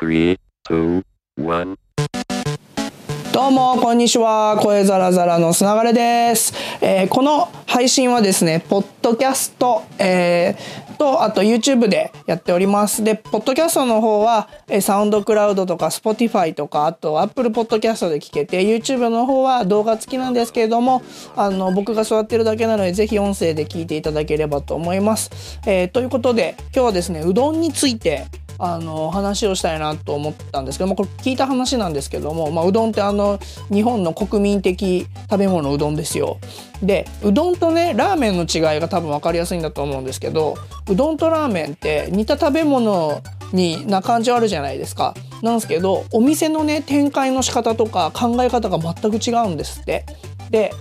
Three, two, one. どうも、こんにちは。声ザラザラのつながれです。えーこの配信はですね、ポッドキャスト、えーと、あと YouTube でやっております。で、ポッドキャストの方は、えーサウンドクラウドとか Spotify とか、あと Apple Podcast で聞けて、YouTube の方は動画付きなんですけれども、あの、僕が座ってるだけなので、ぜひ音声で聞いていただければと思います。えーということで、今日はですね、うどんについて、あの話をしたいなと思ったんですけどもこれ聞いた話なんですけども、まあ、うどんってあの日本の国民的食べ物うどんですよ。でうどんとねラーメンの違いが多分分かりやすいんだと思うんですけどうどんとラーメンって似た食べ物にな感じはあるじゃないですか。なんですけどお店のね展開の仕方とか考え方が全く違うんですって。で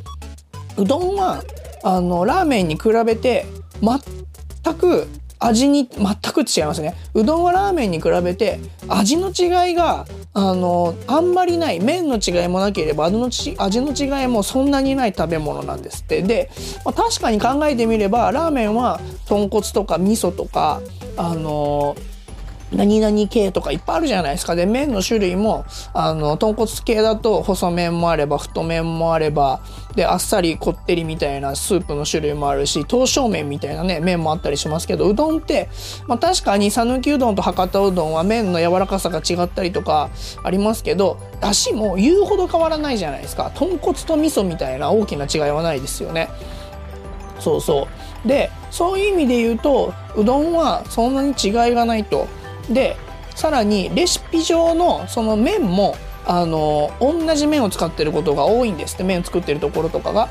うどんはあのラーメンに比べて全く味に全く違いますね。うどんはラーメンに比べて味の違いがあのあんまりない麺の違いもなければ味のち味の違いもそんなにない食べ物なんですって。で、まあ、確かに考えてみればラーメンは豚骨とか味噌とかあの何々系とかいっぱいあるじゃないですか。で、麺の種類も、あの、豚骨系だと細麺もあれば、太麺もあれば、で、あっさりこってりみたいなスープの種類もあるし、刀削麺みたいなね、麺もあったりしますけど、うどんって、まあ確かに讃岐うどんと博多うどんは麺の柔らかさが違ったりとかありますけど、出汁も言うほど変わらないじゃないですか。豚骨と味噌みたいな大きな違いはないですよね。そうそう。で、そういう意味で言うと、うどんはそんなに違いがないと。で、さらにレシピ上のその麺も、あの、同じ麺を使ってることが多いんですって、麺を作ってるところとかが。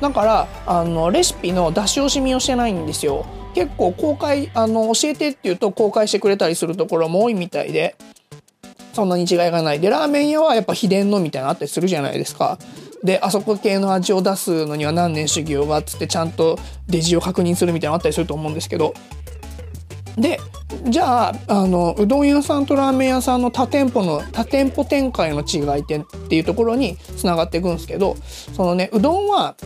だから、あの、レシピの出し惜しみをしてないんですよ。結構公開、あの、教えてって言うと公開してくれたりするところも多いみたいで。そんなに違いがない。で、ラーメン屋はやっぱ秘伝のみたいなのあったりするじゃないですか。で、あそこ系の味を出すのには何年修行がっつってちゃんとデジを確認するみたいなのあったりすると思うんですけど。で、じゃあ、あの、うどん屋さんとラーメン屋さんの多店舗の、多店舗展開の違いってっていうところに繋がっていくんですけど、そのね、うどんは、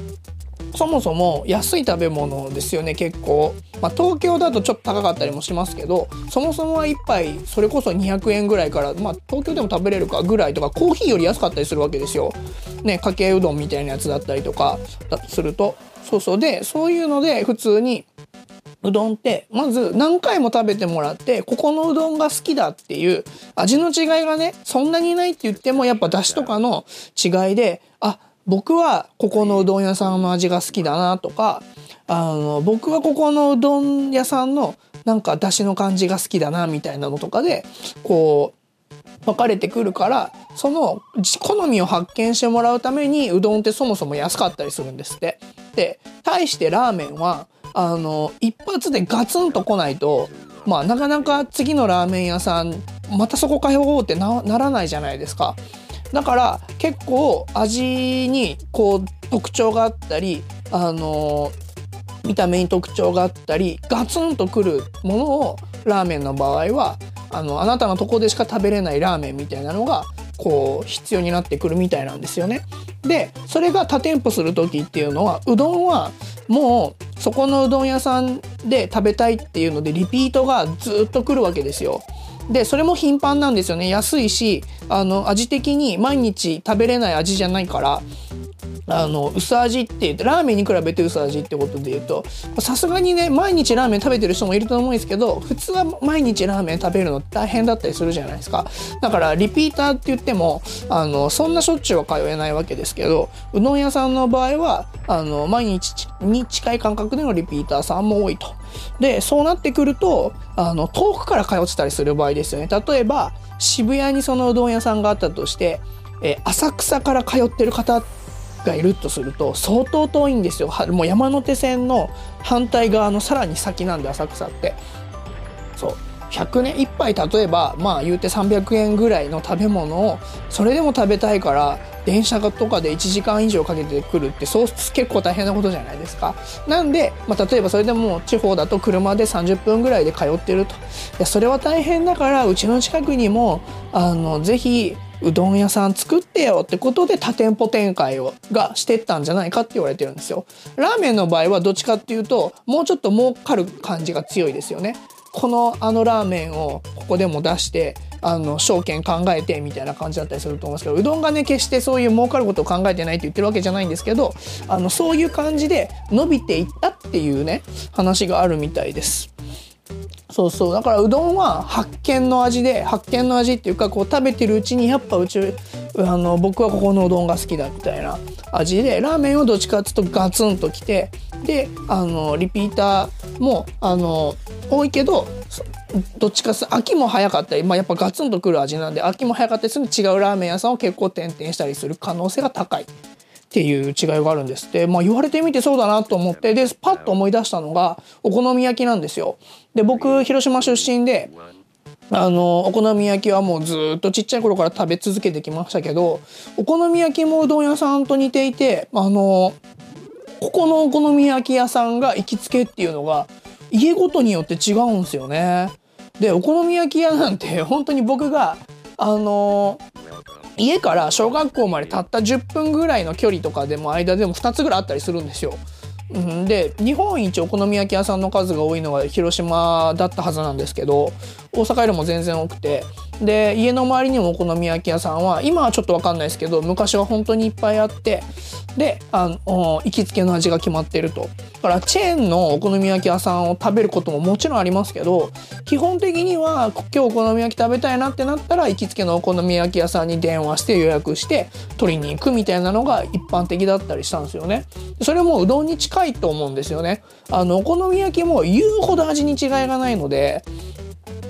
そもそも安い食べ物ですよね結構、まあ、東京だとちょっと高かったりもしますけどそもそもは1杯それこそ200円ぐらいから、まあ、東京でも食べれるかぐらいとかコーヒーより安かったりするわけですよ。ねかけうどんみたいなやつだったりとかすると。そうそう。でそういうので普通にうどんってまず何回も食べてもらってここのうどんが好きだっていう味の違いがねそんなにないって言ってもやっぱ出汁とかの違いであ僕はここのうどん屋さんの味が好きだなとかあの僕はここのうどん屋さんのなんか出汁の感じが好きだなみたいなのとかでこう分かれてくるからその好みを発見してもらうためにうどんってそもそも安かったりするんですって。で対してラーメンはあの一発でガツンと来ないとまあなかなか次のラーメン屋さんまたそこ通おうってならないじゃないですか。だから結構味にこう特徴があったりあの見た目に特徴があったりガツンとくるものをラーメンの場合はあのあなたのとこでしか食べれないラーメンみたいなのがこう必要になってくるみたいなんですよね。でそれが多店舗する時っていうのはうどんはもうそこのうどん屋さんで食べたいっていうのでリピートがずっと来るわけですよ。でそれも頻繁なんですよね安いしあの味的に毎日食べれない味じゃないからあの薄味って言ってラーメンに比べて薄味ってことで言うとさすがにね毎日ラーメン食べてる人もいると思うんですけど普通は毎日ラーメン食べるの大変だったりするじゃないですかだからリピーターって言ってもあのそんなしょっちゅうは通えないわけですけどうどん屋さんの場合はあの毎日に近い感覚でのリピーターさんも多いと。でそうなってくるとあの遠くから通ってたりする場合ですよね例えば渋谷にそのうどん屋さんがあったとして、えー浅草から通ってる方ってがいるとすると相当遠いんですよもう山手線の反対側のさらに先なんで浅草ってそう100年1杯例えばまあ言うて300円ぐらいの食べ物をそれでも食べたいから電車とかで1時間以上かけてくるってそう結構大変なことじゃないですか。なんで、まあ、例えばそれでも地方だと車で30分ぐらいで通ってると。いやそれは大変だからうちの近くにもあのぜひうどん屋さん作ってよってことで多店舗展開をがしてったんじゃないかって言われてるんですよ。ラーメンの場合はどっちかっていうともうちょっと儲かる感じが強いですよね。このあのラーメンをここでも出してあの証券考えてみたいな感じだったりすると思うんですけどうどんがね決してそういう儲かることを考えてないって言ってるわけじゃないんですけどあのそういう感じで伸びていったっていうね話があるみたいです。そうそうだからうどんは発見の味で発見の味っていうかこう食べてるうちにやっぱうちあの僕はここのうどんが好きだみたいな味でラーメンはどっちかっていうとガツンときてであのリピーターもあの多いけどどっちかす秋も早かったり、まあ、やっぱガツンとくる味なんで秋も早かったりする違うラーメン屋さんを結構転々したりする可能性が高い。っていう違いがあるんですって、まあ、言われてみてそうだなと思ってでパッと思い出したのがお好み焼きなんですよ。で僕広島出身であのお好み焼きはもうずっとちっちゃい頃から食べ続けてきましたけどお好み焼きもうどん屋さんと似ていてあのここのお好み焼き屋さんが行きつけっていうのが家ごとによって違うんですよね。でお好み焼き屋なんて本当に僕があの家から小学校までたった10分ぐらいの距離とかでも間でも2つぐらいあったりするんですよ。で日本一お好み焼き屋さんの数が多いのが広島だったはずなんですけど大阪よりも全然多くて。で家の周りにもお好み焼き屋さんは今はちょっと分かんないですけど昔は本当にいっぱいあってであの行きつけの味が決まってると。だからチェーンのお好み焼き屋さんを食べることももちろんありますけど基本的には今日お好み焼き食べたいなってなったら行きつけのお好み焼き屋さんに電話して予約して取りに行くみたいなのが一般的だったりしたんですよね。それもうどんに近いと思うんですよね。あのお好み焼きも言うほど味に違いがないので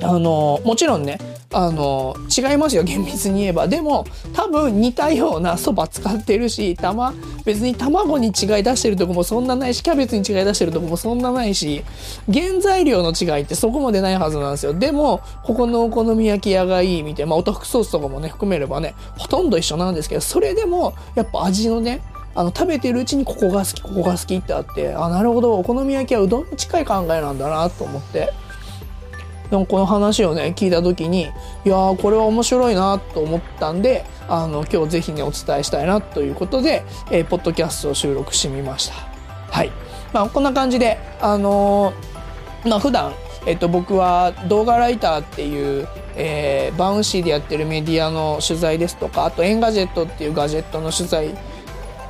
あのもちろんねあの違いますよ厳密に言えば。でも多分似たようなそば使ってるしたま別に卵に違い出してるとこもそんなないしキャベツに違い出してるとこもそんなないし原材料の違いってそこまでないはずなんですよ。でもここのお好み焼き屋がいいみたいな、まあ、お豆腐ソースとかもね含めればねほとんど一緒なんですけどそれでもやっぱ味のねあの食べてるうちにここが好きここが好きってあってあなるほどお好み焼きはうどんに近い考えなんだなと思って。でもこの話をね聞いた時にいやーこれは面白いなと思ったんであの今日ぜひねお伝えしたいなということで、えー、ポッドキャストを収録してみました。はいまあ、こんな感じであのー、まあ普段えっと、僕は動画ライターっていう、えー、バウンシーでやってるメディアの取材ですとかあとエンガジェットっていうガジェットの取材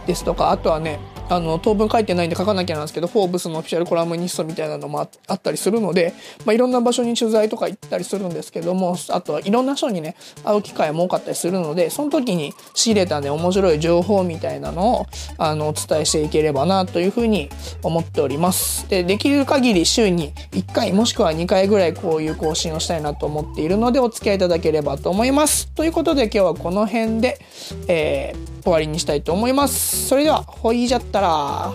ですとかあとはねあの当分書いてないんで書かなきゃなんですけど「フォーブス」のオフィシャルコラムニストみたいなのもあったりするので、まあ、いろんな場所に取材とか行ったりするんですけどもあとはいろんな人にね会う機会も多かったりするのでその時に仕入れたね面白い情報みたいなのをあのお伝えしていければなというふうに思っております。でできる限り週に1回もしくは2回ぐらいこういう更新をしたいなと思っているのでお付き合いいただければと思います。ということで今日はこの辺で、えー、終わりにしたいと思います。それではほいじゃったら。